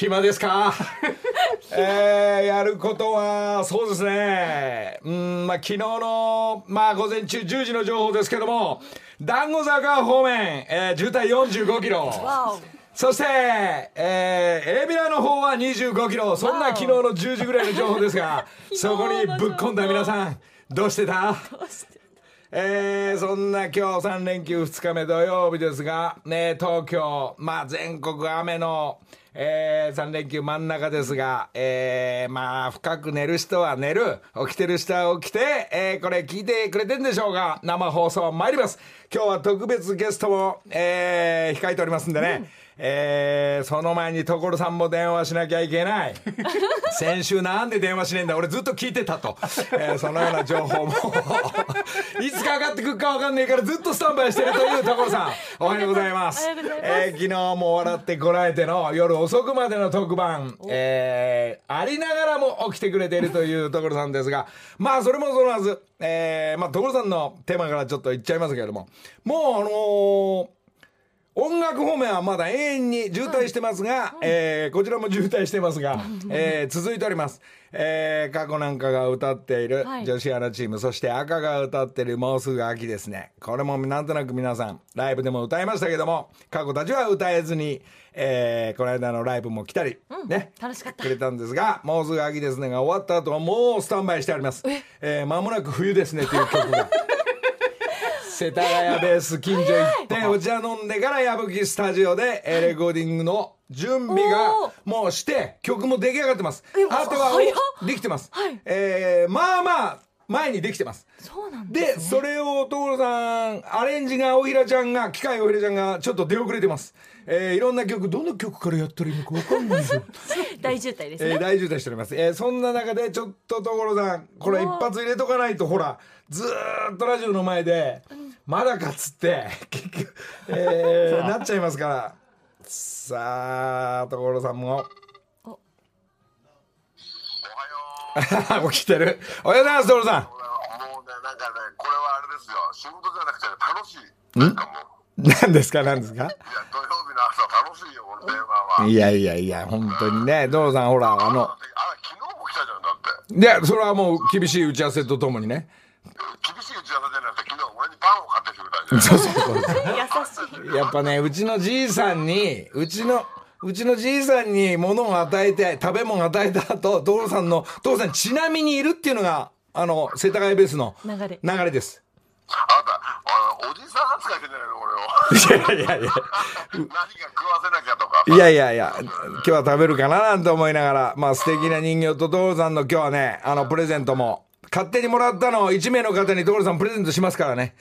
暇ですか？えー、やることはそうですね。うんまあ昨日のまあ午前中10時の情報ですけども団子坂方面、えー、渋滞45キロ。そして、えー、エビラの方は25キロ。そんな昨日の10時ぐらいの情報ですが そこにぶっ込んだ皆さんどうしてた？えー、そんな今日3連休2日目土曜日ですが、ね、東京、まあ全国雨の、えー、3連休真ん中ですが、えー、まあ深く寝る人は寝る、起きてる人は起きて、えー、これ聞いてくれてんでしょうか生放送参ります。今日は特別ゲストも、えー、控えておりますんでね。うんえー、その前に所さんも電話しなきゃいけない。先週なんで電話しねえんだ？俺ずっと聞いてたと、えー、そのような情報も。いつか上がってくるか分かんねえからずっとスタンバイしてるという所さん。おはようございます。えー、昨日も笑ってこらえての夜遅くまでの特番、えー、ありながらも起きてくれているという所さんですが。まあそれもそのはず、えー、まあ所さんのテーマからちょっと言っちゃいますけれども。もうあのー音楽方面はまだ永遠に渋滞してますが、えー、こちらも渋滞してますが、えー、続いております。えー、過去なんかが歌っている女子アナチーム、はい、そして赤が歌ってるもうすぐ秋ですね。これもなんとなく皆さん、ライブでも歌いましたけども、過去たちは歌えずに、えー、この間のライブも来たり、うん、ね、楽しかったくれたんですが、もうすぐ秋ですねが終わった後はもうスタンバイしてあります。えー、間もなく冬ですねという曲が。世田谷ベース近所行ってお茶飲んでから矢吹スタジオでレコーディングの準備がもうして曲も出来上がってます。あとはできてます、はい、えー、まあまあ前にできてます。そうなんで、ね、それを所さんアレンジがおひらちゃんが機械おひらちゃんがちょっと出遅れてます。えー、いろんな曲どの曲からやったらいいのか分かんないよ 大渋滞ですね、えー、大渋滞しております、えー、そんな中でちょっと所さんこれ一発入れとかないとほらずっとラジオの前で、まだかっつって 結局、えー、なっちゃいますからさあ所さんも。おはよう。起きてる。おはようございます、所さん。もうね、なんかね、これはあれですよ。仕事じゃなくて楽しい。なんかもう。何ですか、何ですか？いや、土曜日の朝楽しいよ、この電話は。いやいやいや、本当にね、所さん、ほら、あの。あ、昨日も来たじゃん、だって。いや、それはもう厳しい打ち合わせとともにね。厳そうそうそう。優しい。やっぱね、うちのじいさんに、うちの、うちのじいさんに物を与えて、食べ物を与えた後、所さんの、所さんちなみにいるっていうのが、あの、世田谷ベースの流れ流れです。あなた、おじさん扱いしてないの俺を。いやいやいや。何か食わせなきゃとか。いやいやいや、今日は食べるかななんて思いながら、まあ素敵な人形と所さんの今日はね、あの、プレゼントも、勝手にもらったのを1名の方に所さんプレゼントしますからね。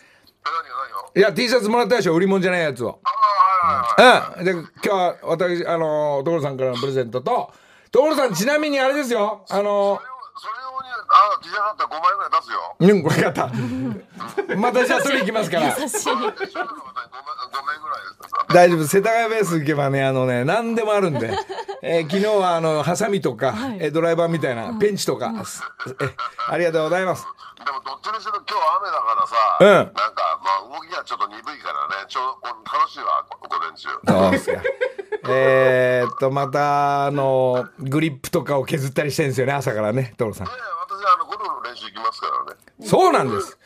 いや、T シャツもらったでしょ売り物じゃないやつを。うん。で、今日は私、あの、所さんからのプレゼントと、所さんちなみにあれですよ、あの、それ用に、あ、T シャツだったら5枚ぐらい出すよ。うん、分かった。またじゃあ取り行きますから。優しい。大丈夫世田谷ベース行けばねあのね何でもあるんで、えー、昨日はあのハサミとか、はい、えドライバーみたいなペンチとか、うん、えありがとうございます。でもどっちにしろ今日雨だからさ、うん、なんかまあ動きがちょっと鈍いからね。ちょ楽しいわ午前中そうですか。えっとまたあのグリップとかを削ったりしてるんですよね朝からね所さん。いや私あのゴルフの練習行きますからね。そうなんです、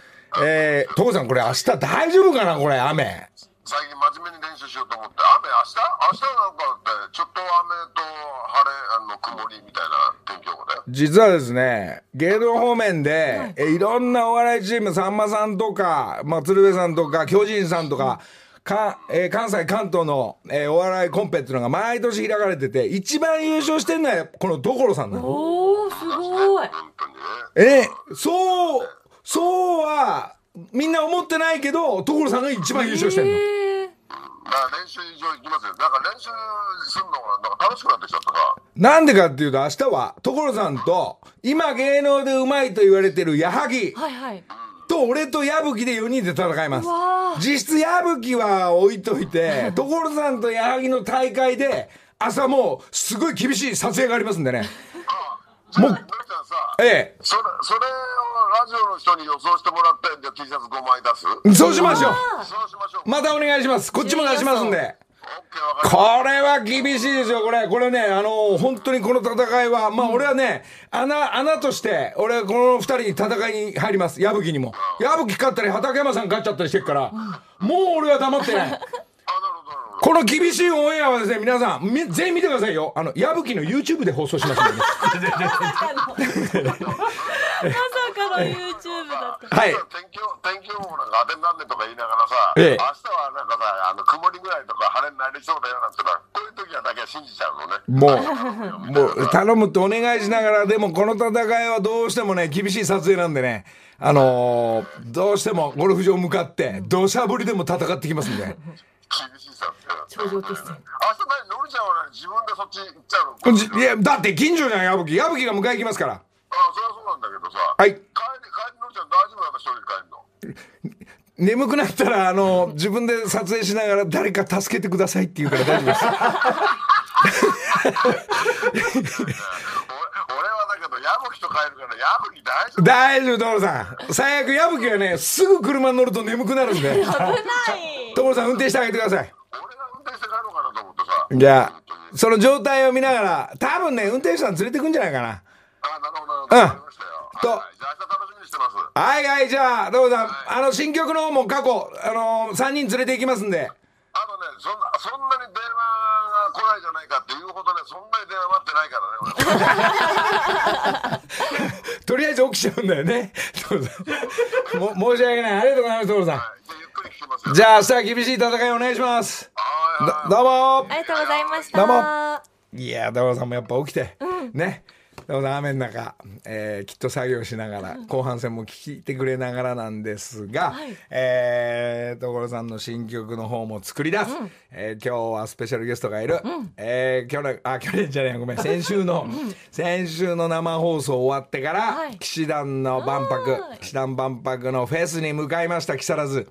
えー、所さんこれ明日大丈夫かなこれ雨最近真面目に練習しようと思って雨明日？明日なんかってちょっと雨と晴れあの曇りみたいな天気予報だよ。実はですね芸能方面で、はい、えいろんなお笑いチームさんまさんとか、まあ、鶴瓶さんとか巨人さんとか、かえー、関西関東の、えー、お笑いコンペっていうのが毎年開かれてて一番優勝してんのはこの所さんなの。おおすごい。えー、そうそうはみんな思ってないけど所さんが一番優勝してんの。練習場行きますよ。なんか練習するのがなんか楽しくなってきちゃったかなんでかっていうと明日は所さんと今芸能でうまいと言われてる矢作。はいはい。と俺と矢吹で4人で戦います実質矢吹は置いといて 所さんと矢作の大会で朝もうすごい厳しい撮影がありますんでねもう。ええ。それそれラジオの人に予想してもらってじゃ T シャツ5枚出す？そうしましょう。そうしましょう。またお願いします。こっちも出しますんで。これは厳しいですよ、これ。これね、あの、本当にこの戦いは、まあ俺はね、穴、穴として、俺はこの二人に戦いに入ります。矢吹にも。矢吹勝ったり、畠山さん勝っちゃったりしてるから、もう俺は黙ってない。この厳しいオンエアはですね、皆さん、み全員見てくださいよ。あの、矢吹の YouTube で放送しますんでね。まさかの YouTube だった。はい。天気予天気予報なんか当てになんねとか言いながらさ、ええ明日はなんかさあの曇りぐらいとか晴れになりそうだよなんてのはこういう時はだけは信じちゃうのねもう、もう、頼むってお願いしながら、でもこの戦いはどうしてもね、厳しい撮影なんでね、あのーどうしてもゴルフ場向かって、土砂降りでも戦ってきますんで。頂上決戦。明日何のりちゃんは何？自分でそっち行っちゃうの？じいや、だって近所じゃん、矢吹。矢吹が迎え行きますから。あそれはそうなんだけどさ、はい帰り帰りのりちゃん大丈夫なの？一人で帰るの？眠くなったら、あの自分で撮影しながら誰か助けてくださいって言うから大丈夫です。俺俺はだけど矢吹と帰るから矢吹大丈夫大丈夫、所さん。最悪、矢吹はね、すぐ車に乗ると眠くなるんで。危ない。所さん、運転してあげてください。じゃあその状態を見ながら、多分ね、運転手さん連れてくんじゃないかな。あなるほどなるほどうんとはいはいじゃあ明日楽しみにしてますはいはい、じゃあ、所さん、あの、新曲の方も過去、あの3人連れて行きますんで。あのね、そんなそんなに電話が来ないじゃないかっていうほどね、そんなに電話待ってないからね、とりあえず起きちゃうんだよね。所さんも申し訳ない。ありがとうございます、所さん。俺。はい、じゃあ明日は厳しい戦いお願いします。はいはい。どどうも。ありがとうございました。どうも。いやー、所さんもやっぱ起きて、ね。所さん雨の中、えーきっと作業しながら、後半戦も聞いてくれながらなんですが、はい。えー所さんの新曲の方も作り出す、えー今日はスペシャルゲストがいる、えー去年あ去年じゃないごめん。先週の、先週の生放送終わってから、はい。騎士団の万博はい。騎士団万博のフェスに向かいました。木更津。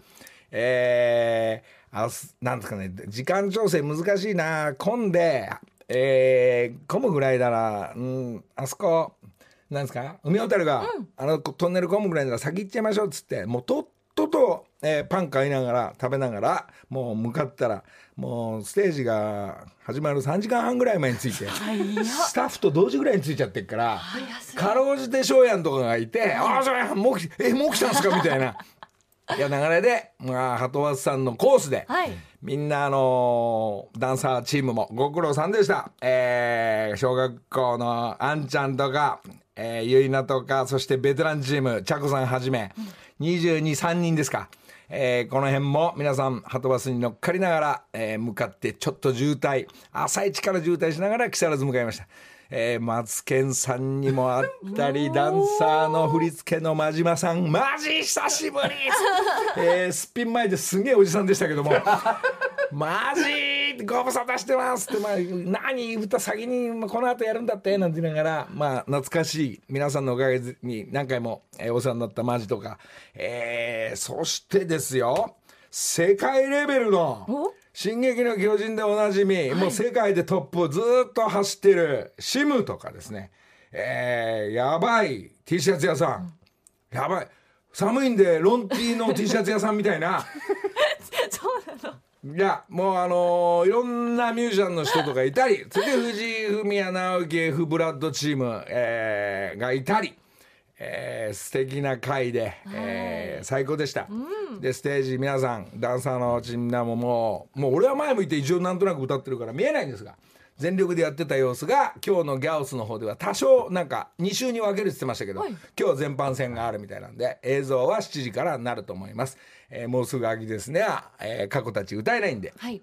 えー、あすなんですかね時間調整難しいな混んで、えー、混むぐらいなら、うん、あそこなんですか海ホテルが、あのトンネル混むぐらいなら先行っちゃいましょうっつってもうとっとと、えーパン買いながら食べながらもう向かったらもうステージが始まる3時間半ぐらい前に着いて スタッフと同時ぐらいに着いちゃってっからかろうじて翔やんとかがいて「ああそれもえもう来たんですか?」みたいな。いや流れで、まあ、鳩松さんのコースで、はい。みんなあのーダンサーチームもご苦労さんでした、えー小学校のあんちゃんとか、えー、ゆいなとかそしてベテランチームちゃこさんはじめ223人ですか、えーこの辺も皆さん鳩バスに乗っかりながら、えー向かってちょっと渋滞朝一から渋滞しながら木更津向かいました。えー、マツケンさんにもあったりダンサーの振り付けの真島さん。マジ久しぶり、えー、すっぴん前ですげえおじさんでしたけども。マジご無沙汰してますって、まあ、何歌先にこの後やるんだってなんて言いながら、まあ、懐かしい皆さんのおかげに何回も、えーお世話になったマジとか、えー、そしてですよ。世界レベルの「進撃の巨人」でおなじみ、もう世界でトップをずーっと走ってるシムとかですね、えー、やばい T シャツ屋さん、やばい。寒いんでロン T の T シャツ屋さんみたいな。そうなの。いやもうあのーいろんなミュージシャンの人とかいたりそれで藤井フミヤ直樹 F ブラッドチーム、えーがいたり、えー素敵な回で、えー最高でした、でステージ皆さんダンサーのみんなももうもう俺は前向いて一応なんとなく歌ってるから見えないんですが全力でやってた様子が今日のギャオスの方では多少なんか2週に分けるって言ってましたけど、はい。今日全般戦があるみたいなんで映像は7時からなると思います、えーもうすぐ秋ですね、えー、過去たち歌えないんではい。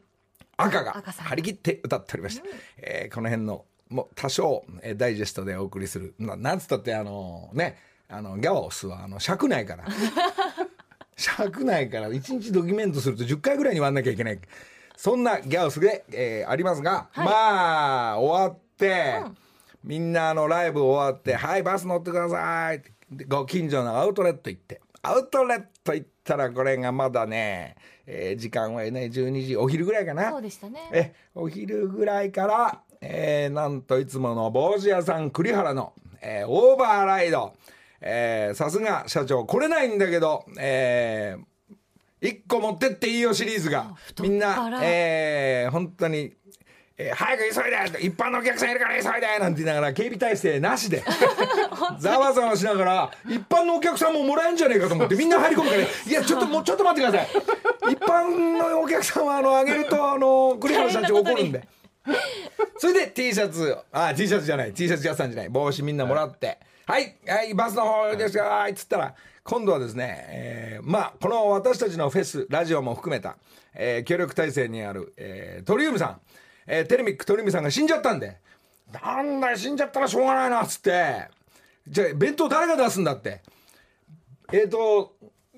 赤が張り切って歌っておりました、えーこの辺のもう多少、えーダイジェストでお送りする。ななんつったってあのねあのギャオスはあの尺ないから。尺ないから1日ドキュメントすると10回ぐらいに割んなきゃいけない。そんなギャオスで、えーありますが、まあ終わって、みんなあのライブ終わって「はいバス乗ってください」ご近所のアウトレット行って。アウトレット行ったらこれがまだね、えー時間はね12時お昼ぐらいかな。そうでしたね。えお昼ぐらいから、えーなんといつもの帽子屋さん栗原の、えーオーバーライドえーさすが社長来れないんだけど、えー一個持ってっていいよシリーズが。みんなえー、本当に、えー早く急いで一般のお客さんいるから急いでなんて言いながら警備体制なしで ざわざわしながら一般のお客さんももらえんじゃねえかと思ってみんな入り込むからいやちょっともうちょっと待ってください。一般のお客さんはあのあげるとあの栗原社長怒るんで。それで T シャツあ T シャツじゃない T シャツやさんじゃない帽子みんなもらって。はいはいバスの方ですよはい。っつったら今度はですね、えーまあこの私たちのフェスラジオも含めた、えー協力体制にある、えートリウムさん、えーテレミックトリウムさんが死んじゃったんでなんだよ死んじゃったらしょうがないなっつってじゃあ弁当誰が出すんだってえっ、と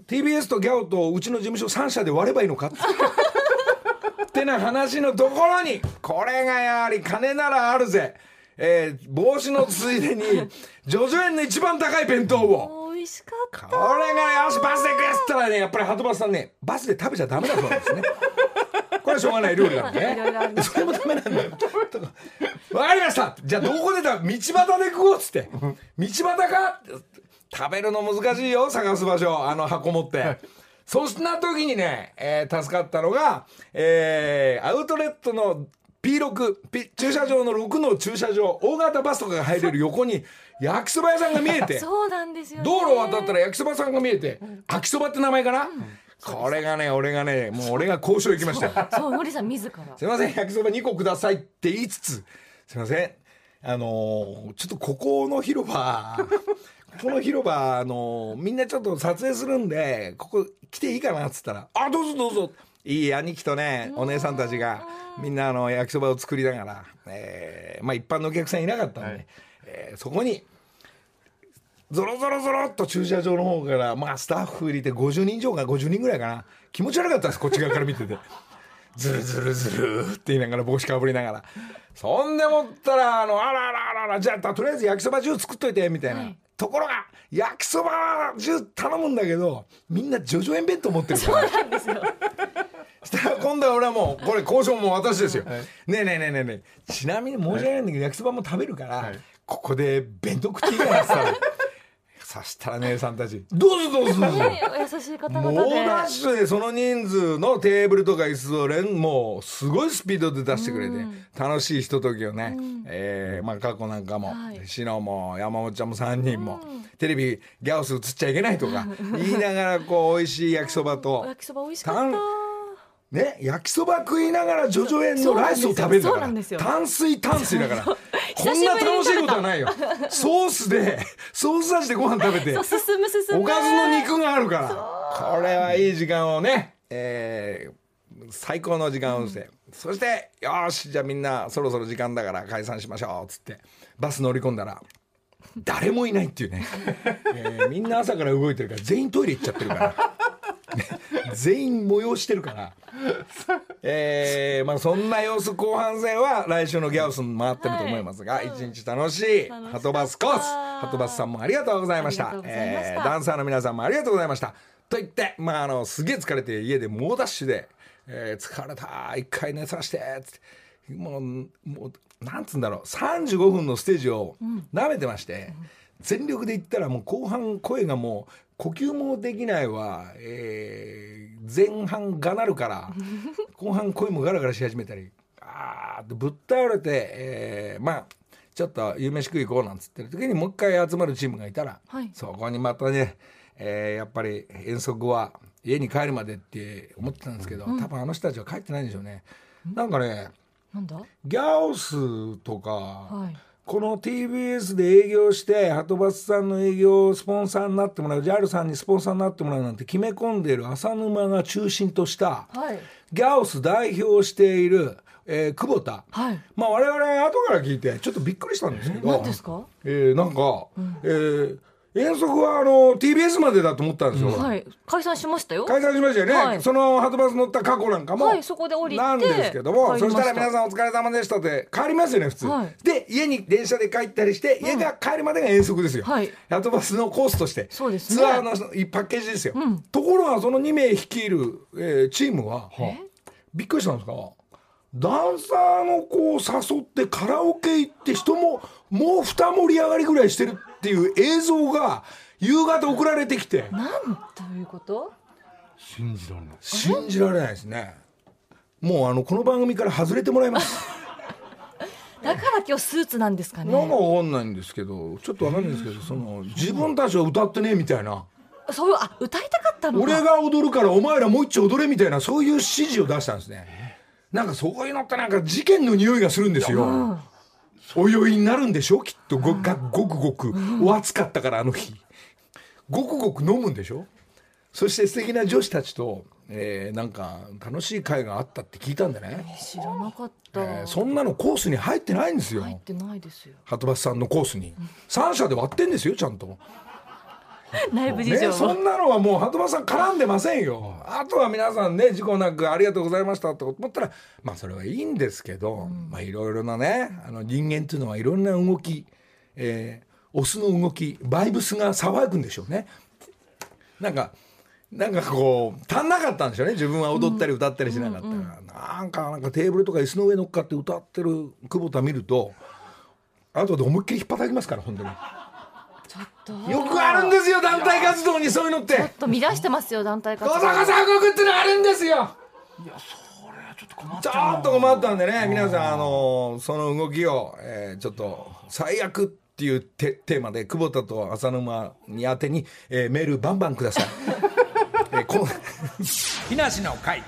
TBS とギャオとうちの事務所3社で割ればいいのかって。ってな話のところにこれがやはり金ならあるぜ、えー帽子のついでに ジョジョ園の一番高い弁当を。美味しかった。これがよしバスで食えっつったらねやっぱり鳩バスさんねバスで食べちゃダメだそうですね。これはしょうがない料理なんでね それもダメなんだよ。わかりました。じゃあどこでだ道端で食おうっつって。道端か食べるの難しいよ探す場所あの箱持って、そんな時にね、えー助かったのが、えーアウトレットの P6 P 駐車場の6の駐車場大型バスとかが入れる横に焼きそば屋さんが見えて そうなんですよね。道路を渡ったら焼きそばさんが見えて秋そばって名前かな、これがね俺がねもう俺が交渉行きました。よそう森さん自ら。すいません焼きそば2個くださいって言いつつすいません。あのーちょっとここの広場 ここの広場あのーみんなちょっと撮影するんでここ来ていいかなっつったら「あどうぞどうぞ」いい兄貴とねお姉さんたちがみんなあの焼きそばを作りながら、えーまあ一般のお客さんいなかったんで、はい。えーそこにゾロゾロゾロっと駐車場の方からまあスタッフ入れて50人以上か50人ぐらいかな。気持ち悪かったですこっち側から見てて。ずるずるずるって言いながら帽子かぶりながら。そんでもったらあのあらあらあらあらじゃあとりあえず焼きそば10作っといてみたいな、はいところが焼きそば10頼むんだけどみんなジョジョ園弁当持ってるから。そうなんですよ。そしたら今度は俺はもうこれ交渉も私ですよ、ねえねえねえねえねえ。ちなみに申し訳ないんだけど焼きそばも食べるから、はい。ここで弁当食っていいかなって言ったらそしたら姉さんたち「どうぞどうぞどうぞ」ねお優しい方猛々で。ダッシュでその人数のテーブルとか椅子を連もうすごいスピードで出してくれて、楽しいひとときをね、えーまあ、過去なんかも、はい。シノも山本ちゃんも3人も、テレビギャオス映っちゃいけないとか 言いながらこう美味しい焼きそばと焼きそば美味しかった。ね焼きそば食いながらジョジョ園のライスを食べるから炭水炭水だからこ久んな楽しいことはないよ。ソースでソース味でご飯食べて。おかずの肉があるから。これはいい時間をね、えー最高の時間をして、そしてよーしじゃあみんなそろそろ時間だから解散しましょうっつってバス乗り込んだら誰もいないっていうね、えーみんな朝から動いてるから全員トイレ行っちゃってるから。ね 全員催してるから、えーまあ、そんな様子後半戦は来週のギャオスに回ってると思いますが、一日楽しいハトバスコース。ハトバスさんもありがとうございました。まえーダンサーの皆さんもありがとうございました。と言って、まあ、あのすげえ疲れて家で猛ダッシュで、えー疲れた一回寝させてつって。もうもうなんつうんだろう。35分のステージを舐めてまして、全力で言ったらもう後半声がもう呼吸もできないわ、えー前半がなるから 後半声もガラガラし始めたり。あーってぶっ倒れて、えーまあちょっと夕飯食い行こうなんつってる時にもう一回集まるチームがいたら、はい。そこにまたね、えーやっぱり遠足は家に帰るまでって思ってたんですけど、多分あの人たちは帰ってないんでしょうね。なんかねなんだ？ギャオスとか、はいこの TBS で営業してはとバスさんの営業スポンサーになってもらう JAL さんにスポンサーになってもらうなんて決め込んでいる浅沼が中心とした、はい。ギャオス代表をしている、えー久保田、はい。まあ我々後から聞いてちょっとびっくりしたんですけど。何ですか？えーなんか、えー遠足はあの TBS までだと思ったんですよ、はい。解散しましたよ。解散しましたよね、はい。そのハトバス乗った過去なんかも、はいそこで降りてなんですけどもそ帰りました。したら皆さんお疲れ様でしたって帰りますよね普通、はい。で家に電車で帰ったりして家が帰るまでが遠足ですよ、はい。ハトバスのコースとしてそうですね。ツアーのパッケージですよ、ところがその2名率いる、えーチームはびっくりしたんですか？ダンサーの子を誘ってカラオケ行って人ももう二盛り上がりぐらいしてるっていう映像が夕方送られてきて。なんということ？信じられない。信じられないですね。もうあのこの番組から外れてもらいます。だから今日スーツなんですかね？なんかわかんないんですけどちょっとわかんないんですけどその自分たちは歌ってねみたいな。そういうあ歌いたかったのか。俺が踊るからお前らもう一丁踊れみたいなそういう指示を出したんですね。なんかそういうのってなんか事件の匂いがするんですよお酔いになるんでしょ？きっとごがごくごく。お暑かったからあの日。ごくごく飲むんでしょ？そして素敵な女子たちと、えーなんか楽しい会があったって聞いたんでね、知らなかった、えーそんなのコースに入ってないんですよ。入ってないですよ。はとバスさんのコースに。3社で割ってんですよちゃんと。内部事情ね、は、そんなのはもう鳩場さん絡んでませんよ、あとは皆さんね事故なくありがとうございましたと。思ったらまあそれはいいんですけど、まあいろいろなねあの人間っていうのはいろんな動き、えーオスの動きバイブスが騒ぐんでしょうね。なんかなんかこう足んなかったんでしょうね。自分は踊ったり歌ったりしなかったから、なんかなんかテーブルとか椅子の上乗っかって歌ってる久保田見ると後で思いっきり引っ叩きますから本当によくあるんですよ団体活動にそういうのって。ちょっと乱してますよ団体活動小坂三国ってのあるんですよ。いやそれはちょっと困っちゃうっと困ったんでね皆さんあのその動きを、えーちょっと最悪っていうテテーマで久保田と浅沼に宛てに、えーメールバンバンください、えー、この木梨の会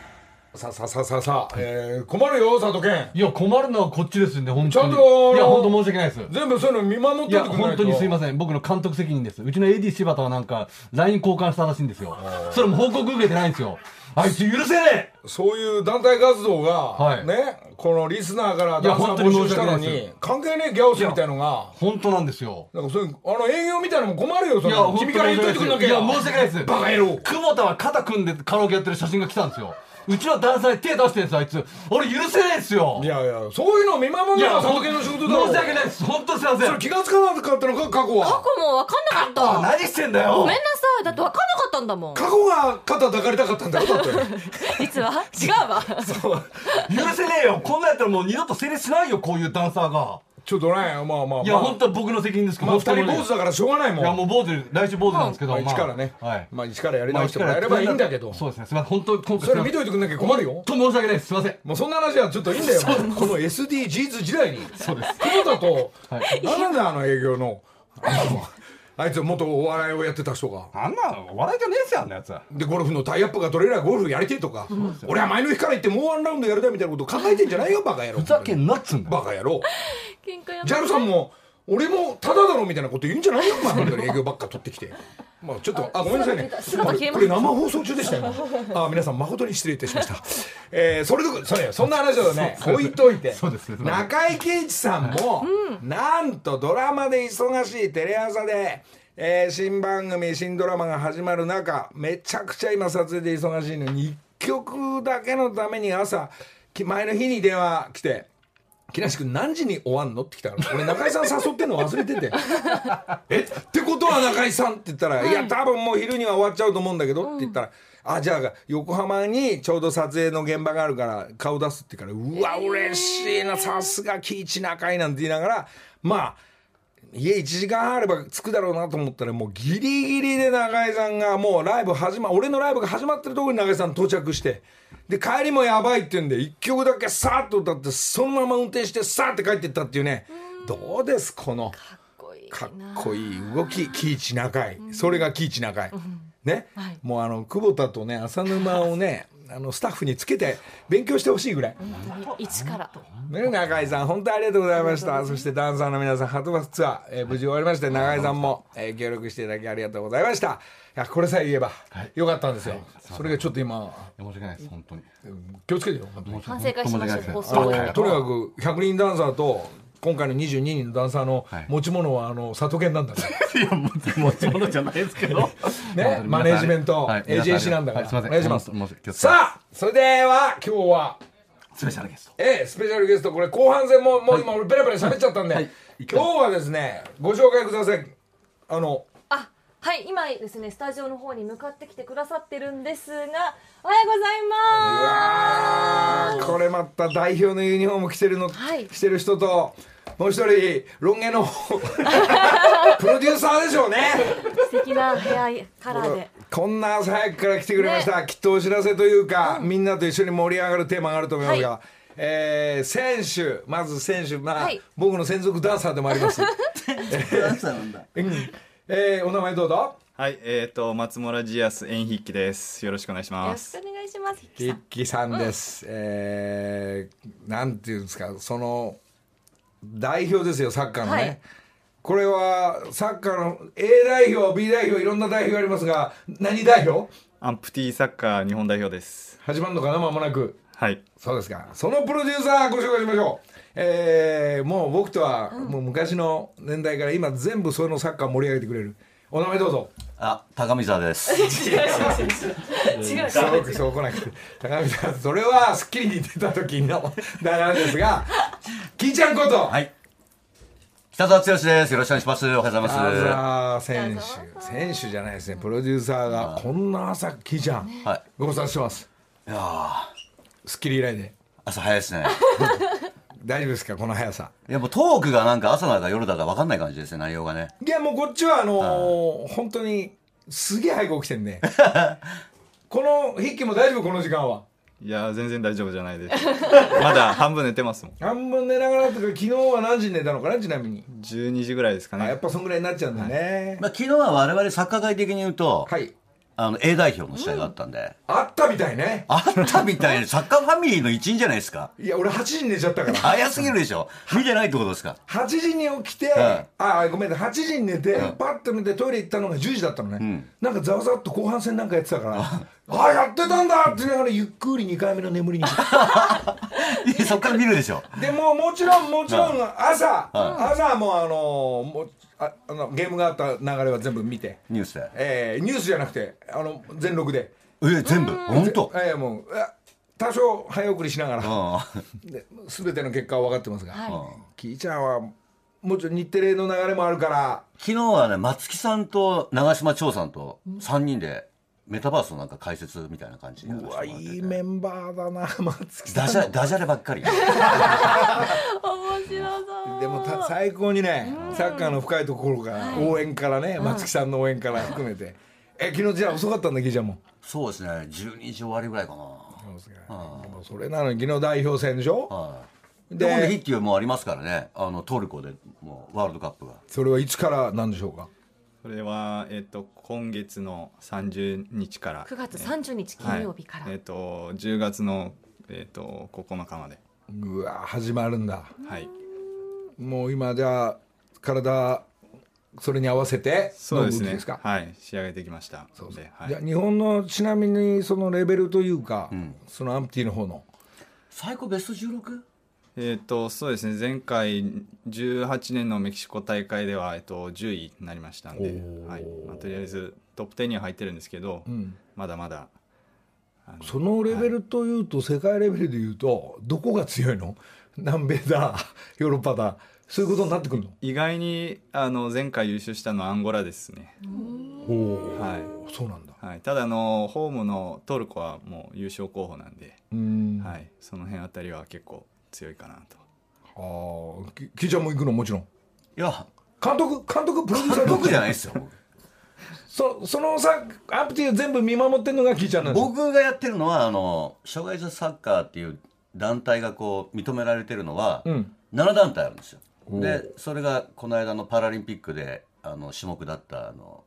さあさあさあさあさあ、えー困るよ佐藤健。いや困るのはこっちですんで本当に。ちゃんといや本当申し訳ないです。全部そういうの見守ってくれないと。本当にすいません。僕の監督責任ですうちの AD 柴田はなんか LINE 交換したらしいんですよ。それも報告受けてないんですよ。あいつ許せねそういう団体活動が、はい。ねこのリスナーからいやダンサー本当に募集したの申し訳ないでに関係ねえギャオスみたいのが。え本当なんですよ。なんかそういうあの営業みたいなのも困るよそいやの君から言っといてくんなきゃ。いや申し訳ないです。バカ野郎。久保田は肩組んでカラオケやってる写真が来たんですようちのダンサーに手出してるんですよあいつ。俺許せないですよ。いやいやそういうのを見守るのが佐藤健の仕事だろ。申し訳ないです。本当すいません。それ気がつかなかったのか？過去は。過去も分かんなかった。何してんだよ。ごめんなさい。だって分かんなかったんだもん。過去が肩抱かれたかったんだろだって。実は？違うわ。許せねえよ。こんなんやったらもう二度と成立しないよこういうダンサーがちょっとねまあまあまあ。いや本当は僕の責任です。けどまあ二人坊主だからしょうがないもん。いやもう坊主来週坊主なんですけどまあ。まあ一からね。はい。まあ一からやり直してもらえればいいんだけど。そうですね。すみません本当今回それ見といてくんなきゃ困るよ。本当申し訳ないです。すみません。もうそんな話はちょっといいんだよ。この SDGs 時代に。そうです。久保田とはい。何なんだよあの営業のあの あいつ元お笑いをやってた人が。あんな笑いじゃねえっすよあんなやつでゴルフのタイアップが取れればゴルフやりてえとか、俺は前の日から言ってもうワンラウンドやりたいみたいなこと考えてんじゃないよバカ野郎。ふざけんなっつんだよバカ野郎。喧嘩やめジャルさんも俺もタダだろみたいなこと言うんじゃないよお前。本当に営業ばっか取ってきて。まあちょっとあごめんなさいね。これ生放送中でしたよ。あ皆さん誠に失礼いたしました。えー、それどころそれそんな話をね置いといて。そうです中井貴一さんも、なんとドラマで忙しいテレ朝で、えー新番組新ドラマが始まる中めちゃくちゃ今撮影で忙しいのに1曲だけのために朝き前の日に電話来て木梨君何時に終わんのって来たから俺中井さん誘ってんの忘れててえ？ってことは中井さんって言ったら「いや多分もう昼には終わっちゃうと思うんだけど」って言ったら「あじゃあ横浜にちょうど撮影の現場があるから顔出す」って言うから「うわ嬉しいなさすが喜一中井」なんて言いながらまあ家1時間半あれば着くだろうなと思ったらもうギリギリで中井さんがもうライブ始ま俺のライブが始まってるところに中井さん到着して。で帰りもやばいって言うんで1曲だけさーっと歌ってそのまま運転してさーって帰ってったっていうね。どうですこの。かっこいいかっなこいい動き。喜一中井それが喜一中井ね。はい。もうあの久保田とね浅沼をねあのスタッフにつけて勉強してほしいぐらい。一から。ね、中井さん、本当にありがとうございました。そしてダンサーの皆さん、ハトバスツアー、えー無事終わりまして、中井さんも、えー協力していただきありがとうございました。いや、これさえ言えば、よかったんですよ。それがちょっと今、申し訳ないです本当に。気をつけてよ。反省会しましょう。とにかく100人ダンサーと、今回の22人のダンサーのはい。持ち物は、あの、里犬なんだね。いや持ち物じゃないですけど。ね、マネージメント、はい AJC なんだから、はいすいません。お願いします。さあそれでは今日はスペシャルゲスト。ええスペシャルゲスト。これ後半戦ももう今俺ベラベラ喋っちゃったんで、はい。今日はですねご紹介ください。あのあはい今ですねスタジオの方に向かってきてくださってるんですがおはようございます。これまた代表のユニフォーム着てるの、はい。着てる人ともう一人ロン毛の プロデューサーでしょうね。素敵なヘアカラーで。こんな朝早くから来てくれました、きっとお知らせというか、みんなと一緒に盛り上がるテーマがあると思いますが、はえー選手まず選手まあ、はい。僕の専属ダンサーでもあります、うんえーお名前どうぞはい、えっ、と松村ジアス演筆記です。よろしくお願いしよろします。くお願いします。キッキさんです、えーなんていうんですかその代表ですよサッカーのね、はいこれはサッカーの A 代表 B 代表いろんな代表ありますが何代表？アンプティサッカー日本代表です。始まるのかな間もなくはい。そうですかそのプロデューサーご紹介しましょうえーもう僕とはもう昔の年代から今全部そのサッカー盛り上げてくれるお名前どうぞあ、高見沢です。違う。そうそう来なくて高見さんそれは『スッキリ』に出た時の流れですがキーちゃんことはい。北澤剛です。よろしくお願いします。おはようございます。選あ手選手じゃないですねプロデューサーがこんな朝キーちゃんはい。ご無沙汰してますいやー『スッキリ』以来で朝早いですね。大丈夫ですかこの速さいや、もうトークがなんか朝だか夜だか分かんない感じですね、内容がね。いやもうこっちはあのー本当にすげえ早く起きてんね この筆記も大丈夫この時間はいや全然大丈夫じゃないです。まだ半分寝てますもん。半分寝ながらとか昨日は何時に寝たのかなちなみに、12時ぐらいですかね。あやっぱそんぐらいになっちゃうんだねまあ、昨日は我々サッカー界的に言うと、はいあの、A 代表の試合があったんで、あったみたいね。あったみたいなサッカーファミリーの一員じゃないですか。いや俺8時に寝ちゃったから。早すぎるでしょ。見てないってことですか？8時に起きて、はいあごめんね。8時に寝て、うん。パッと見てトイレ行ったのが10時だったのね、ん。なんかざわざわっと後半戦なんかやってたからあやってたんだって言いながらゆっくり2回目の眠りに。い やそっから見るでしょ。でももちろんもちろん朝、は朝はもうあのもうああのゲームがあった流れは全部見て、ニュースで。えーニュースじゃなくてあの全録で。え、全部？本当？えーもうあ多少早送りしながら。うん。で全ての結果は分かってますが、はい。キーちゃんはもちろん日テレの流れもあるから。昨日はね、松木さんと長島長さんと3人で、メタバースのなんか解説みたいな感じでうわいいメンバーだな松木さん。ダジャダジャレばっかり。面白そう。でもた最高にね、サッカーの深いところから、応援からね松木さんの応援から含めて。え昨日じゃあ遅かったんだキーちゃんも？そうですね、12時終わりぐらいかな。そうですかでもそれなのに昨日代表戦でしょ？はい。で、で筆記もありますからね、あのトルコでもうワールドカップが。それはいつからなんでしょうか？それはえっ、と今月の30日から。9月30日金曜日から。はい、えっ、と10月のえっ、と9日まで。うわ始まるんだはい。もう今じゃあ体それに合わせてそうですね。はい、仕上げてきました。そうで、はいじゃあ。日本のちなみにそのレベルというか、んそのアンプティの方の最高ベスト 16? えっ、とそうですね前回18年のメキシコ大会ではえっ、と10位になりましたんで、はい。まあ、とりあえずトップ10には入ってるんですけど、んまだまだ。そのレベルというと、世界レベルでいうとどこが強いの？南米だ ヨーロッパだそういうことになってくるの？意外にあの前回優勝したのはアンゴラですね。はいそうなんだはい。ただあのホームのトルコはもう優勝候補なんで、うん、はい。その辺あたりは結構強いかなと。ああききーちゃんも行くの？もちろん。いや、監督監督プロデューサー僕じゃないですよ。僕。そそのさアンプティを全部見守ってるのがキーちゃんなんですよ。僕がやってるのは、あの、障害者サッカーっていう団体がこう認められてるのは、うん。7団体あるんですよ。で、それがこの間のパラリンピックで、あの、種目だった、あの、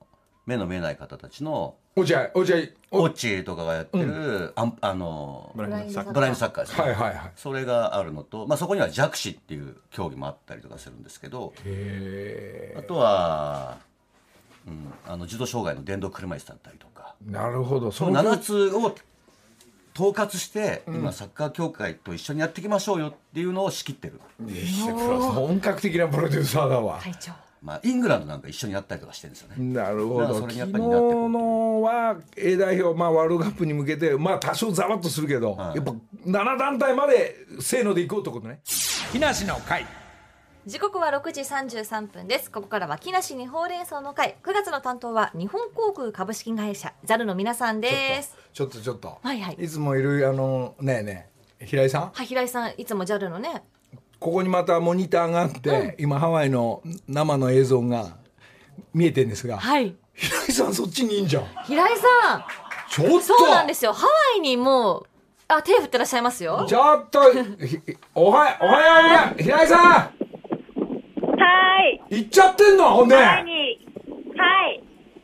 目の見えない方たちの、落合落合おオッチーとかがやってる、あんあの、ブラインドサッカー。ブラインドサッカーですね。はいはいはい。それがあるのと、まあ、そこには弱視っていう競技もあったりとかするんですけど、へあとは、うん、あの、重度障害の電動車椅子だったりとか、えなるほど。そその7つを統括して、今サッカー協会と一緒にやっていきましょうよっていうのを仕切ってる。本格的なプロデューサーだわ。会長。まあ、イングランドなんか一緒にやったりとかしてるんですよね。なるほど昨日のは A 代表、まあ、ワールドカップに向けて、まあ、多少ざわっとするけど、はいやっぱ7団体までせーのでいこうってことね木梨の会時刻は6時33分です。ここからは木梨にほうれん草の会。9月の担当は日本航空株式会社 JAL の皆さんです。ちょっとちょっと、はいはいいつもいるあのねえねえ平井さん？はい、平井さん、いつも JAL のね、ここにまたモニターがあって、今ハワイの生の映像が見えてるんですが、はい。平井さんそっちにいいんじゃん。平井さん。ちょっと。そうなんですよ。ハワイにもうあ手振ってらっしゃいますよ。ちょっとひおはおはよう平井さん。はい。行っちゃってんの？ほんで。はい。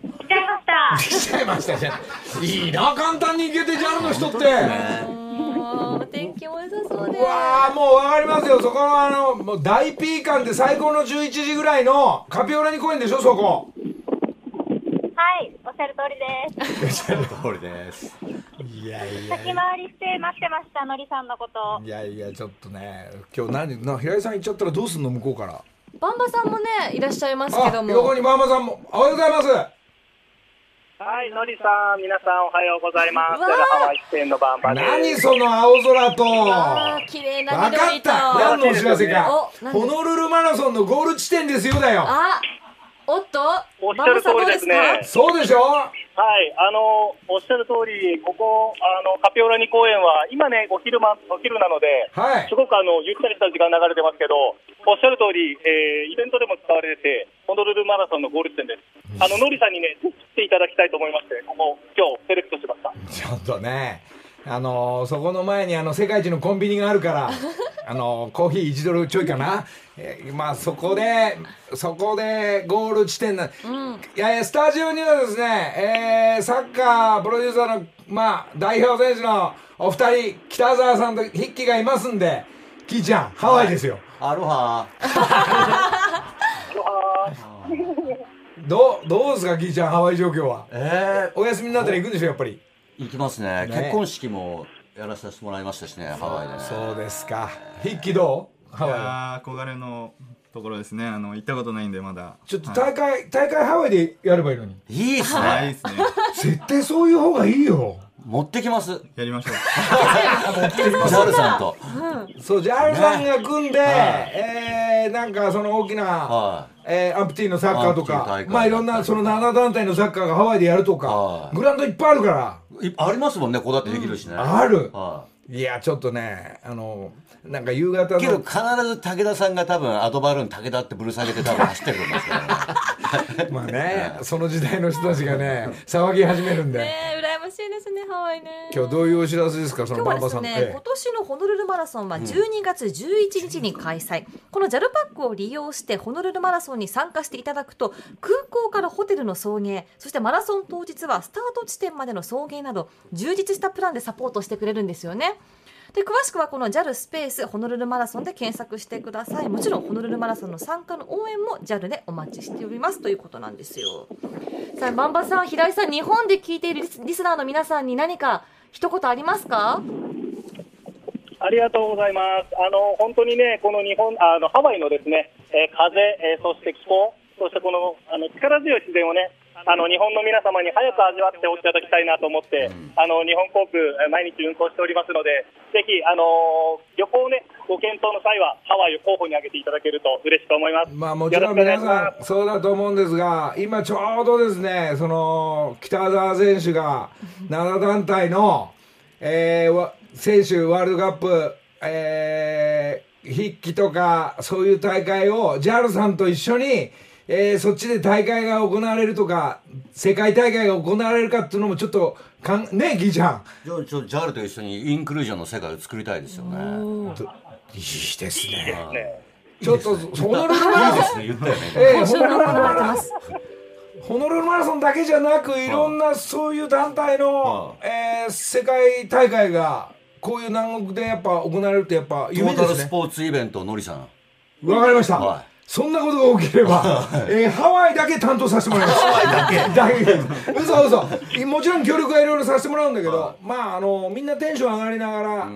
来ちゃいました。来ちゃいましたじゃん。いいな簡単に行けて JAL の人って 天気も良さそうでうわあもう分かりますよ。そこのあのもう大ピーカンで最高の11時ぐらいのカピオラニ公園でしょそこ。はい。おっしゃる通りです。通りですいやいや。先回りして待ってました、のりさんのこと。いやいやちょっとね今日何な平井さん行っちゃったらどうすんの向こうから。バンバさんもねいらっしゃいますけどあ横もにママさんも。おはようございますはい、のりさん、皆さんおはようございます。うわー。ハワイ支店のバンバです。何その青空と。あー綺麗な分かっ緑とた。何のお知らせか？ホノルルマラソンのゴール地点ですよだよ。あおっとおっしゃる通りですねそうでしょ？はい、あの、おっしゃる通り、ここ、あの、カピオラニ公園は、今ね、お昼間、お昼なので、はいすごくあの、ゆったりした時間流れてますけど、おっしゃる通り、えーイベントでも使われてて、ホノルルマラソンのゴール地点です。あの、のりさんにね、来ていただきたいと思いまして、ここ、今日、セレクトしました。ちょっとねあのーそこの前にあの世界一のコンビニがあるから あのーコーヒー1ドルちょいかな、えーまあそこでそこでゴール地点な、いやいやスタジオにはですね、えーサッカープロデューサーのまあ代表選手のお二人北澤さんと筆記がいますんでキーちゃんハワイですよ、アロハ。どうどうですかキーちゃんハワイ状況は？えお休みになったら行くんでしょやっぱり。ー、行きますね。ね。結婚式もやらさせてもらいましたしねハワイで。ねそうですか。筆記どう？ハいワイ。はやー憧れのところですね。あの行ったことないんでまだ。ちょっとはい。大会、大会ハワイでやればいいのに。いいっすね。はいいいですね。絶対そういう方がいいよ。持ってきます。やりましょう。ジャルさんと。そう、ジャールさんが組んで、はい。えー、なんかその大きな、はえー、アンプティのサッカーとかまあいろんなその7団体のサッカーがハワイでやるとかは、い。グラウンドいっぱいあるから、いありますもんねこうだってできるしねある。はいや、ちょっとね、あの、なんか夕方いけどの、必ず武田さんが多分アドバルーン武田ってぶる下げて多分走ってると思うんですけどね まあね、その時代の人たちがね、騒ぎ始めるんで。ねえ羨ましいですねハワイね今日どういうお知らせですか、その今日バンバさん。はですね、え今年のホノルルマラソンは12月11日に開催、この JAL パックを利用してホノルルマラソンに参加していただくと空港からホテルの送迎そしてマラソン当日はスタート地点までの送迎など充実したプランでサポートしてくれるんですよね。で詳しくはこの JAL スペースホノルルマラソンで検索してください。もちろんホノルルマラソンの参加の応援も JAL でお待ちしております。ということなんですよ。さあバンバさん平井さん日本で聞いているリスリスナーの皆さんに何か一言ありますか？ありがとうございます。あの、本当にね、この日本、あの、ハワイのですね、えー風、えーそして気候、そしてこの、あの、力強い自然をね、あの、日本の皆様に早く味わっておいただきたいなと思って、あの、日本航空、えー毎日運航しておりますので、ぜひ、あのー旅行をね、ご検討の際は、ハワイを候補に挙げていただけると嬉しく思います。まあもちろん皆さんそうだと思うんですが今ちょうどですねその北澤選手が7団体の、えーわ選手ワールドカップ、えー筆記とかそういう大会を JAL さんと一緒に、えーそっちで大会が行われるとか世界大会が行われるかっていうのもちょっとかんねギーちゃん。じゃあちょジャルと一緒にインクルージョンの世界を作りたいですよね。いいですね。ね。ちょっとホノルルマラソン。いいですね。言ったよねええ今週も行われてます。ホノルルマラソンだけじゃなくいろんなそういう団体の、えー世界大会がこういう南国でやっぱ行われるってやっぱト夢ですね。ータルスポーツイベントのりさん。わかりました、はいそんなことが起きれば、えーハワイだけ担当させてもらいます。ハワイだけ。だけ嘘嘘もちろん協力はいろいろさせてもらうんだけど、まああのみんなテンション上がりながら、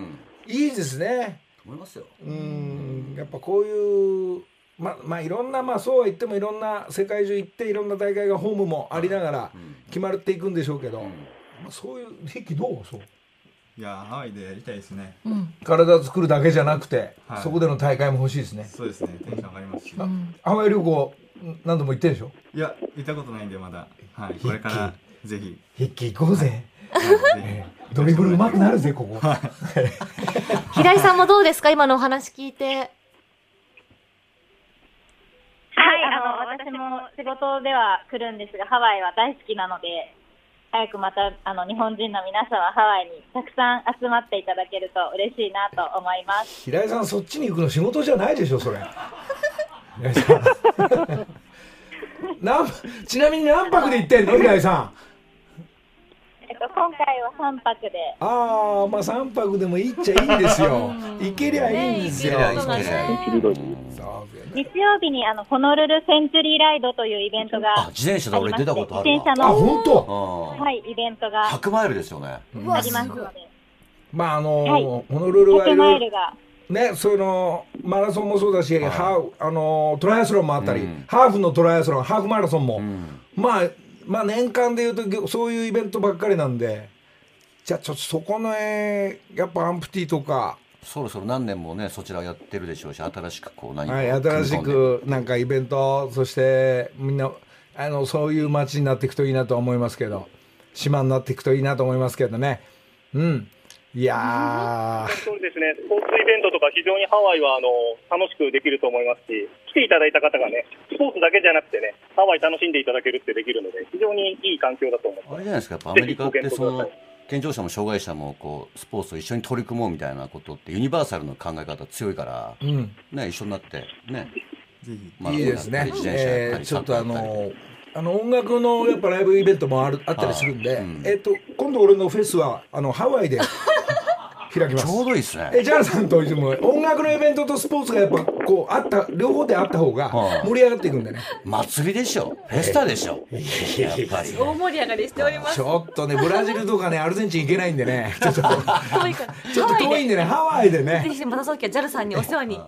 いいですね。思いますよ。うん。やっぱこういうまあまあいろんなまあそうは言ってもいろんな世界中行っていろんな大会がホームもありながら決まっていくんでしょうけど、まあ、そういう筆記どう？そういやハワイでやりたいですね。体作るだけじじゃなくて、はい。そこでの大会も欲しいですね、そうですね。テンション上がります。しハワイ旅行何度も行ってるでしょ？いや行ったことないんでまだ。はいこれからぜひ。筆記行こうぜ。ドリブル上手くなるぜここ。平井さんもどうですか？今のお話聞いて。はい、あの、私もの仕事では来るんですが、ハワイは大好きなので、早くまたあの日本人の皆様、ハワイにたくさん集まっていただけると嬉しいなと思います。平井さんそっちに行くの仕事じゃないでしょそれ。なんちなみに何泊で行ってんの平井さんえっと、今回は3泊で、ああまあ3泊でもいいっちゃいいんですよ。行けりゃいいんですよ、日曜日にあのホノルルセンチュリーライドというイベントがあ自転車だ俺出たことあるわ。自転車の、あ本当？うん。はい、イベントが100マイルですよね。ありますので、まああの、はい。ホノルルはい100マイルが、ね、そのマラソンもそうだし、ハーフあのトライアスロンもあったり、うん。ハーフのトライアスロン、ハーフマラソンも、ん。まあ、まあ年間でいうとそういうイベントばっかりなんで、じゃあちょっとそこの、えーやっぱアンプティとか、そろそろ何年もねそちらやってるでしょうし新しくこう何かはい、新しくなんかイベント、そしてみんなあのそういう街になっていくといいなと思いますけど、島になっていくといいなと思いますけどね。うん。いやー、そうですね、スポーツイベントとか非常にハワイはあの楽しくできると思いますし、来ていただいた方がね、スポーツだけじゃなくてね、ハワイ楽しんでいただけるってできるので、非常にいい環境だと思います。あれじゃないですかやっぱアメリカってその健常者も障害者もこうスポーツを一緒に取り組もうみたいなことってユニバーサルの考え方強いから、うん。ね、一緒になってね。ぜひ。マラいいですね。えーちょっとあのあの音楽のやっぱライブイベントもあるあったりするんで、はい。うん。えっと今度俺のフェスはあのハワイで 開きます。ちょうどいいですね。えジャンさんといつも音楽のイベントとスポーツがやっぱこうあった両方であった方がはい。盛り上がっていくんでね。祭りでしょ。フェスタでしょ。やっぱり。大盛り上がりしております。ちょっとねブラジルとかねアルゼンチン行けないんでね。ちょっと遠いから。ちょっと遠いんでねハワイでぜねひまたそうきは JAL さんにお世話に。ね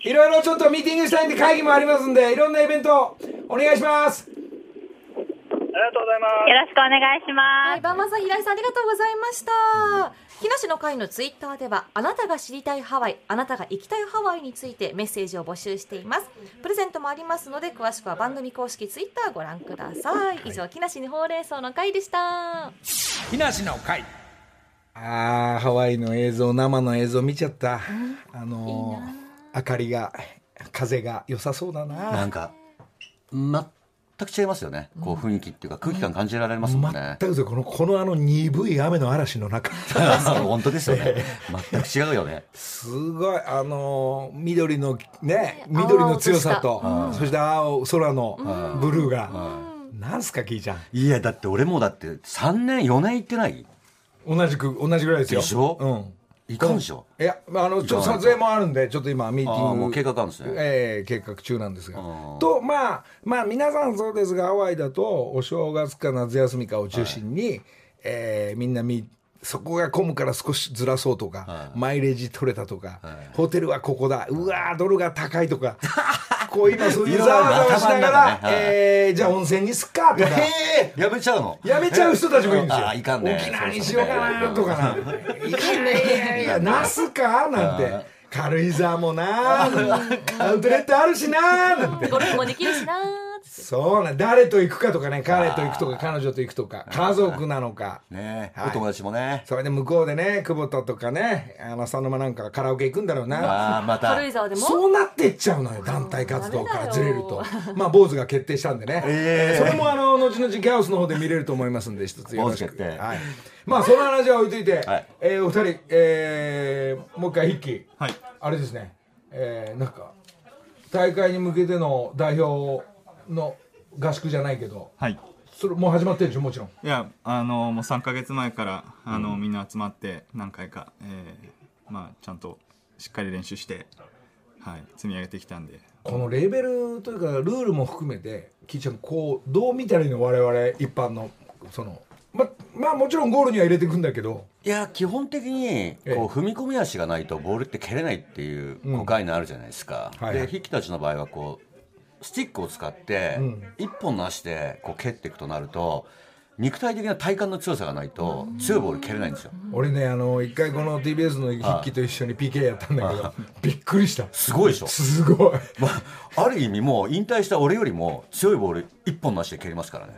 いろいろちょっとミーティングしたいんで会議もありますんでいろんなイベントお願いします。ありがとうございます。よろしくお願いします。はい、バンさん、平井さん、ありがとうございました。木梨の会のツイッターでは、あなたが知りたいハワイ、あなたが行きたいハワイについてメッセージを募集しています。プレゼントもありますので、詳しくは番組公式ツイッターご覧ください。以上、木梨にほうれん草の会でした。木梨の会あーハワイの映像生の映像見ちゃった、あのー明かりが風が良さそうだな。なんか全く違いますよね。こう雰囲気っていうか空気感感じられますもんね。全くそうこのこのあの鈍い雨の嵐の中。本当ですよね。全く違うよね。すごい。あのー緑のね緑の強さと青そして青空のブルーが、なんすかキーちゃん。いやだって俺もだって3年4年行ってない？同じく同じぐらいですよ。でしょ？うんいかんでしょ。いやあのちょっと撮影もあるんでちょっと今ミーティング。あーもう計画あるんですね。ええ計画中なんですが。んとまあまあ皆さんそうですがハワイだとお正月か夏休みかを中心に、えーみんなみそこが混むから少しずらそうとか、はい。マイレージ取れたとか、はい。ホテルはここだうわードルが高いとか こう今そういうざわざわしながら、えーじゃあ温泉にすっかとか。ええやめちゃうの？やめちゃう人たちもいるんですよ。あいかんね沖縄にしようかなとかな。いいね、いやいや、ナスかなんて。軽井沢もな アウトレットあるしななんて。ゴルフもできるしなーって。そうなん誰と行くかとかね、彼と行くとか、彼女と行くとか、家族なのか。ね。はい。お友達もね。それで向こうでね、久保田とかね、あの浅沼なんかカラオケ行くんだろうな。ああまた。軽井沢でも？そうなっていっちゃうのよ団体活動からずれると。まあ坊主が決定したんでね、ええそれもあの後々ギャオスの方で見れると思いますんで一つよろしく。はい、まあその話は置いといて、はい。えーお二人、えーもう一回筆記はい。あれですね、えーなんか大会に向けての代表の合宿じゃないけどはい。それもう始まってるでしょもちろん。いやあのもう3か月前からあの、みんな集まって何回か、えーまあ、ちゃんとしっかり練習して、はい、積み上げてきたんで。このレーベルというかルールも含めてキーちゃんこうどう見たらいいの我々一般のそのままあもちろんゴールには入れていくんだけど。いや基本的にええ。こう踏み込み足がないとボールって蹴れないっていううん。誤解のあるじゃないですか、はいはい。で筆記たちの場合はこうスティックを使ってうん。一本の足でこう蹴っていくとなると肉体的な体幹の強さがないと強いボール蹴れないんですよ。俺ねあの一回この TBS の筆記と一緒に PK やったんだけどびっくりした。すごいでしょ、すごい。まあ、ある意味もう引退した俺よりも強いボール一本の足で蹴りますからね。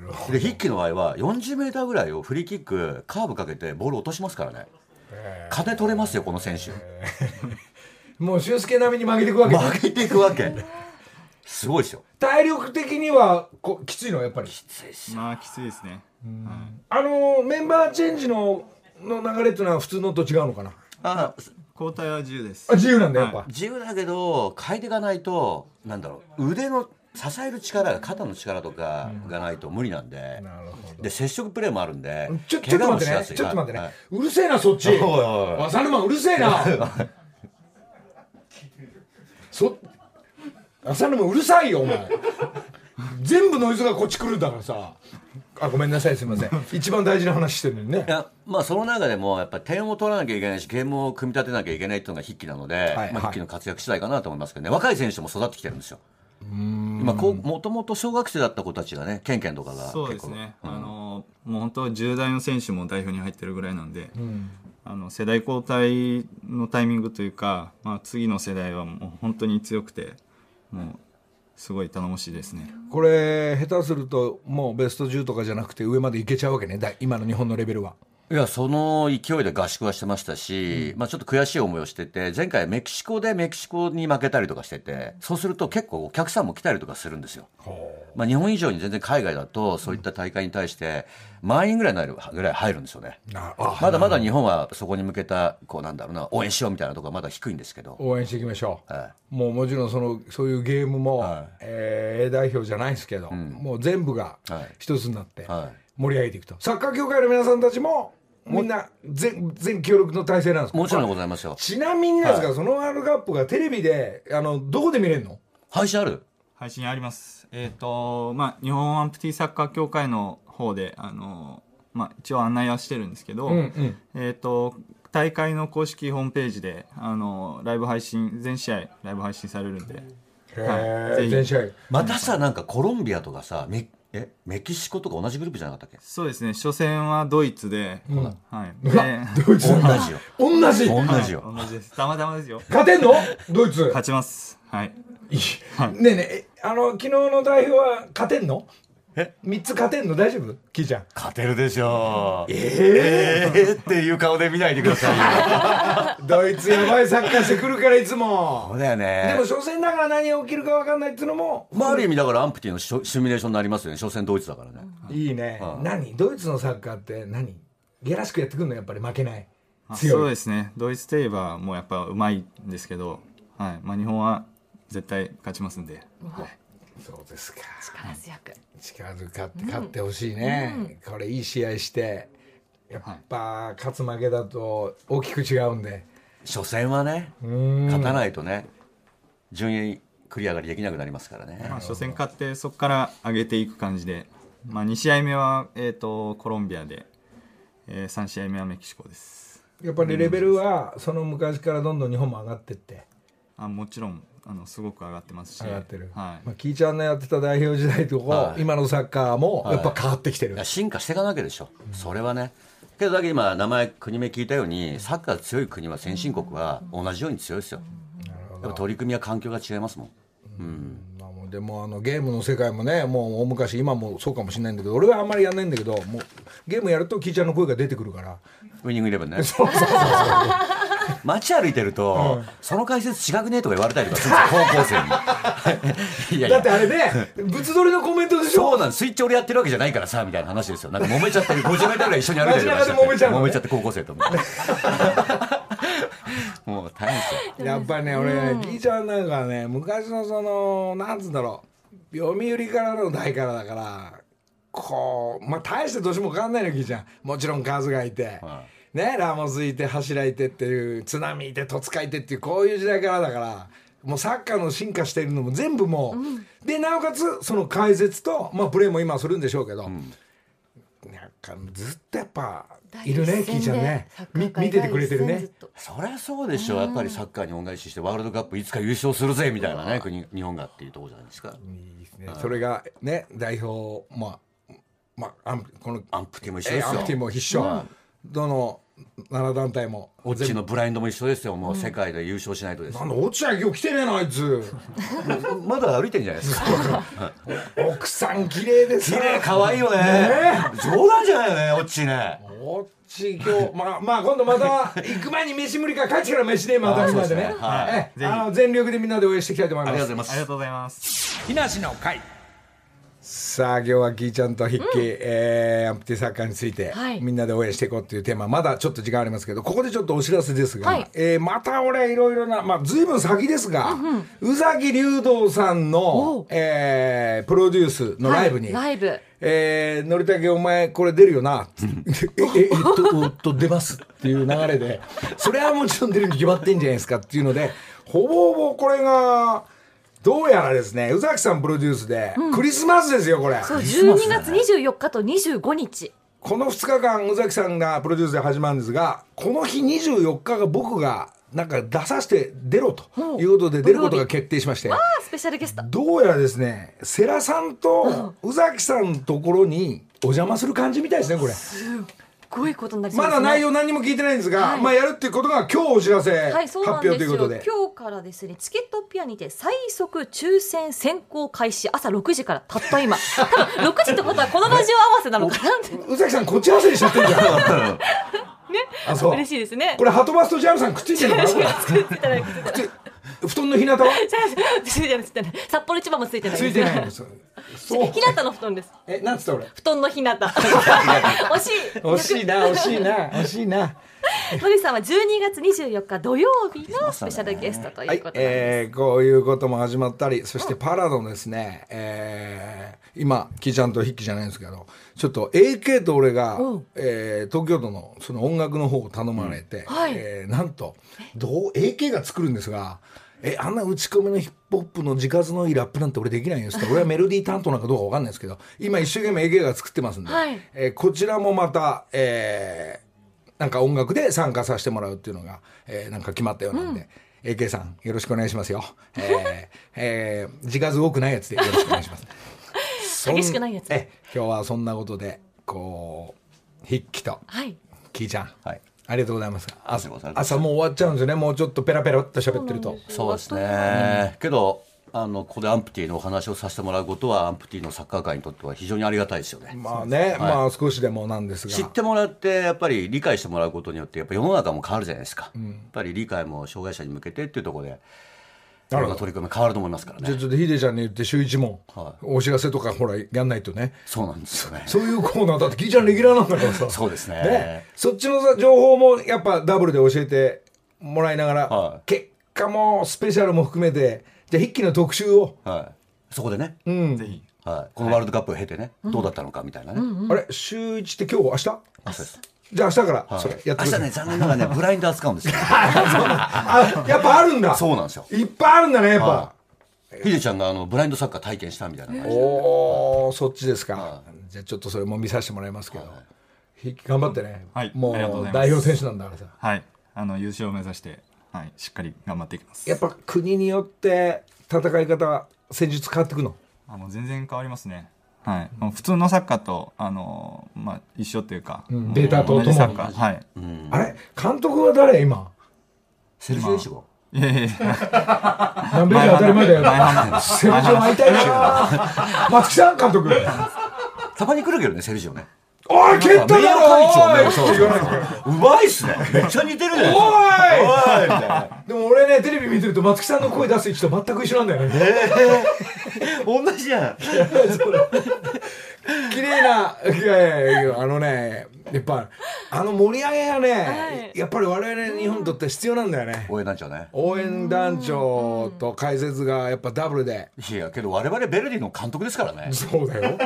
なるほで筆記の場合は40メーターぐらいをフリーキックカーブかけてボール落としますからね。金取れますよこの選手。どもう俊介並みに曲げていくわけね。曲げていくわけすごいですよ。体力的にはこきついのやっぱり？まあきついですね、はいあのメンバーチェンジのの流れっていうのは普通のと違うのかな？あ交代は自由です。あ自由なんだやっぱ、は自由だけど変えていかないとなんだろう腕の支える力が肩の力とかがないと無理なんで、なるほど。で接触プレーもあるんでちょちょっと待ってね。ちょっと待ってね、はいうるせえなそっち。おいおいおい。うるせえな。そ浅沼うるさいよお前。全部ノイズがこっち来るんだからさ。あごめんなさいすみません。一番大事な話してるのにね。いやまあその中でもやっぱり点を取らなきゃいけないしゲームを組み立てなきゃいけないっていうのが筆記なので、はいまあ、はい筆記の活躍次第かなと思いますけどね。若い選手も育ってきてるんですよ。今こうもともと小学生だった子たちがねケンケンとかが。結構そうですね、うん。あのもう本当10代の選手も代表に入ってるぐらいなんで、あの世代交代のタイミングというか、まあ、次の世代はもう本当に強くてもうすごい頼もしいですね。これ下手するともうベスト10とかじゃなくて上までいけちゃうわけね。今の日本のレベルは。いやその勢いで合宿はしてましたし、まあ、ちょっと悔しい思いをしてて前回メキシコでメキシコに負けたりとかしててそうすると結構お客さんも来たりとかするんですよ、まあ、日本以上に全然海外だとそういった大会に対して満員ぐらいになるぐらい入るんですよね。まだまだ日本はそこに向けたこうなんだろうな応援しようみたいなところがまだ低いんですけど、応援していきましょう、はもうもちろんそのそういうゲームも、はい。えー A 代表じゃないですけど、もう全部がはい。一つになってはい。盛り上げていくと、サッカー協会の皆さんたちもみんな全全協力の体制なんですか？もちろんでございますよ。ちなみになんですか、そのワールドカップがテレビであのどこで見れるの？配信ある？配信あります。えっ、とまあ日本アンプティサッカー協会の方であのまあ一応案内はしてるんですけど、うんうん。えっ、と大会の公式ホームページであのライブ配信全試合ライブ配信されるんで。へはい。全試合。またさなんかコロンビアとかさメえメキシコとか同じグループじゃなかったっけ？そうですね。初戦はドイツで、はい。うわでドイツ。同じよ。同じ。同じよ。同じです。たまたまですよ。勝てんの？ドイツ。勝ちます。はい。いい。ねえねえあの昨日の代表は勝てんの？え3つ勝てんの？大丈夫？キーちゃん。勝てるでしょう。ええっていう顔で見ないでくださいよ。ドイツやばいサッカーしてくるからいつも。そうだよね。でも初戦だから何が起きるか分かんないっていうのも。まあ、ある意味だからアンプティのシミュレーションになりますよね。初戦ドイツだからね、いいね、うん。何？ドイツのサッカーって何？ゲラしくやってくるの？やっぱり負けない。あ強い。そうですね。ドイツといえばもうやっぱうまいんですけど、はい。まあ、日本は絶対勝ちますんで、はいそうですか。力強く。力強く勝って勝ってほしいね、これいい試合してやっぱ勝つ負けだと大きく違うんで。初戦はねうん。勝たないとね順位繰り上がりできなくなりますからね。まあ、初戦勝ってそこから上げていく感じで、まあ、2試合目は、えー、とコロンビアで、え3試合目はメキシコです。やっぱりレベルはその昔からどんどん日本も上がってって。あもちろんあのすごく上がってますし。上がってる、はい。まあ、キーちゃんのやってた代表時代と、はい。今のサッカーもやっぱ変わってきてる、いや進化していかなわけでしょ、それはね。けどだけど今名前国名聞いたようにサッカー強い国は先進国は同じように強いですよ。やっぱ取り組みや環境が違いますもん。まあもうでもあのゲームの世界もねもう大昔今もそうかもしれないんだけど俺はあんまりやんないんだけどもうゲームやるとキーちゃんの声が出てくるから。ウイニングイレブンね。そうそうそう街歩いてると、その解説違くねえとか言われたりとかするんですよ 高校生に。いやいや。だってあれね物撮りのコメントでしょ？そうなんです。スイッチ俺やってるわけじゃないからさみたいな話ですよ。なんか揉めちゃって50メートルぐらい一緒に歩いてる街中で揉めちゃうのね揉めちゃって高校生とみたいなもう大変ですよ。やっぱりね俺ねキーちゃんなんかね昔のそのなんつうんだろう。読売からの代からだからこうまあ大して年も変わんないのキーちゃんもちろん数がいて、はねラモスいて柱いてっていう津波いて戸塚いてっていうこういう時代からだからもうサッカーの進化してるのも全部もう、でなおかつその解説と、まあ、プレーも今するんでしょうけど、なんかずっとやっぱいるねキーちゃんね。み見ててくれてるね。そりゃそうでしょ、やっぱりサッカーに恩返ししてワールドカップいつか優勝するぜみたいなね国日本がっていうところじゃないですか。いいですね。それがね代表まあまあアンこのアンプティも一緒ですよ。えアンプティも必勝、どの7団体も。オッチのブラインドも一緒ですよ。もう世界で優勝しないとです。なんだ落合今日来てねえなあいつ。まだ歩いてんじゃないですか。奥さん綺麗です綺麗可愛いよね。冗談じゃないよねオッチね。おっち今日まあまあ今度また行く前に飯無理か帰ってから飯でまたみんなでね。ね。はい。ええ。あの全力でみんなで応援していきたいと思いますありがとうございます。ありがとうございます。木梨の会さあ今日はキーちゃんと筆記、えーアンプティサッカーについて、はい。みんなで応援していこうっていうテーマまだちょっと時間ありますけどここでちょっとお知らせですが、はい。えーまた俺いろいろなまあ随分先ですが、宇崎竜道さんのお、えープロデュースのライブに、はいライブ。えー、のりたけお前これ出るよな、えええっとおっと出ますっていう流れでそれはもちろん出るに決まってんじゃないですかっていうのでほぼほぼこれがどうやらですね宇崎さんプロデュースで、クリスマスですよこれ。そう12月24日と25日。この2日間宇崎さんがプロデュースで始まるんですがこの日24日が僕がなんか出させて出ろということで出ることが決定しまして。あスペシャルゲスト。どうやらですね世良さんと宇崎さんのところにお邪魔する感じみたいですねこれ。すごいことになりそうまですねだ内容何にも聞いてないんですが、はいまあやるっていうことが今日お知らせ、はい、発表と。いうことで。今日からですね、チケットピアにて最速抽選先行開始、朝6時からたった今。多分6時ってことはこのラジオ合わせなのかな宇崎さんこっち合わせにしちゃってるじゃん。あそう。嬉しいですね。これハトバスとジャムさんくっついてるの？かな 布団の日向は？札幌一番もついてないついてないの。そう。そう日向の布団です。え、なんつった俺？布団の日向。惜しい。惜しいな、惜しいな、惜しいな。のりさんは12月24日土曜日のスペシャルゲストとはいいうことなんです。えーこういうことも始まったりそしてパラのですね、えー今キーちゃんと筆記じゃないんですけどちょっと AK と俺がうん、えー東京都のその音楽の方を頼まれて、はいえーなんとどう AK が作るんですがえあんな打ち込みのヒップホップの自活のいいラップなんて俺できないんですって俺はメロディー担当なんかどうかわかんないですけど今一生懸命 AK が作ってますんで、はい。えーこちらもまた、えーなんか音楽で参加させてもらうっていうのが、えーなんか決まったようなんで、AK さんよろしくお願いしますよ。えーえー字数多くないやつでよろしくお願いします。激しくないやつ。え今日はそんなことでこう筆記とはい。キーちゃん、はいありがとうございます。朝朝もう終わっちゃうんですよね。もうちょっとペラペラっと喋ってると。そうですねけどあのここでアンプティのお話をさせてもらうことはアンプティのサッカー界にとっては非常にありがたいですよねまあね、まあ少しでもなんですが。知ってもらってやっぱり理解してもらうことによってやっぱ世の中も変わるじゃないですか、やっぱり理解も障害者に向けてっていうところでいろんな取り組み変わると思いますからね。じゃあちょっとヒデちゃんに言って週一問、はお知らせとかほらやんないとね。そうなんですよね。そういうコーナーだってキーちゃんレギュラーなんだからさ。そうですね。ね、そっちのさ情報もやっぱダブルで教えてもらいながら、はい。結果もスペシャルも含めてじゃあ筆記の特集を、はい、そこでね、うん。ぜひ。はい、このワールドカップを経てね、どうだったのかみたいなね、あれ週一って今日明日？あそうですじゃあ明日からはい。それやってください、明日ね残念ながらね ブラインド扱うんですよ。あやっぱあるんだ。そうなんですよ。いっぱいあるんだねやっぱ、はヒデちゃんがあのブラインドサッカー体験したみたいな感じで。おおそっちですか、はじゃあちょっとそれも見させてもらいますけど、頑張ってね、はい。もう代表選手なんだからさ。はい。あの優勝を目指して、はい、しっかり頑張っていきます。やっぱ国によって戦い方戦術変わってくの？あの全然変わりますねはい、普通のサッカーとあの、まあ、一緒っていうか、ん。データとともにはい。あれ？監督は誰？今？セルジオエシゴ。いやいやいや。南米で当たり前だよ。セルジオ会いたいな 松木さん？監督。たまに来るけどねセルジオねおい蹴っただろ名誉会長ねおいって言わないからうまいっすねめっちゃ似てるじゃないですか。おい。おいみたいな。でも俺ねテレビ見てると松木さんの声出す位置と全く一緒なんだよね。同じじゃん 綺麗ないやいやいやあのねやっぱあの盛り上げがね、はい。やっぱり我々日本にとって必要なんだよね、応援団長ね。応援団長と解説がやっぱダブルで、いやけど我々ベルディの監督ですからね。そうだよ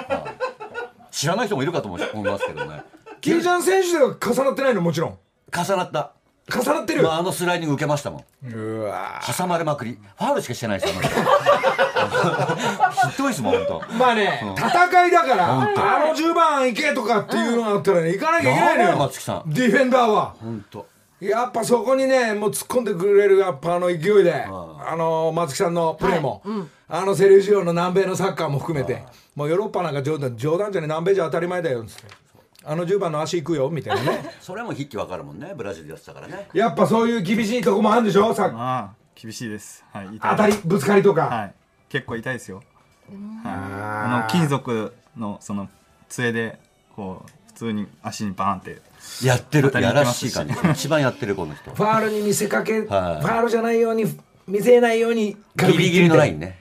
知らない人もいるかと思いますけどね。キリジャン選手では重なってないの？もちろん。重なった。重なってる、まあ、あのスライディング受けましたもん。うわ挟まれまくり。ファウルしかしてないですよあの人。ひどいですもん本当まあね、戦いだから、あの10番行けとかっていうのがあったらね、行かなきゃいけないのよ。い松木さん。ディフェンダーは。本当やっぱそこにね、もう突っ込んでくれるやっぱあの勢いで、あの松木さんのプレーも、あのセルジオの南米のサッカーも含めて、もうヨーロッパなんか冗談、冗談じゃねえ南米じゃ当たり前だよっつって。あの10番の足いくよみたいなね。それも筆記わかるもんねブラジルでやってたからね。やっぱそういう厳しいとこもあるんでしょさまあ厳しいです。はい痛い当たりぶつかりとか、はい。結構痛いですよ。はい。あの金属のその杖でこう普通に足にバーンって。やってるやらしい感じ。一番やってるこの人。ファールに見せかけ、はい。ファールじゃないように見せないようにギリギリのラインね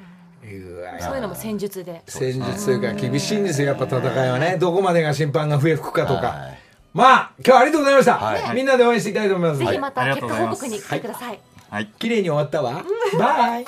そういうのも戦術で。戦術というか厳しいんですよやっぱ戦いはね。どこまでが審判が笛吹くかとか、はい。まあ今日はありがとうございました、はい。みんなで応援していきたいと思います、ぜひまた結果報告に来てください。はい。綺麗に終わったわ。バイ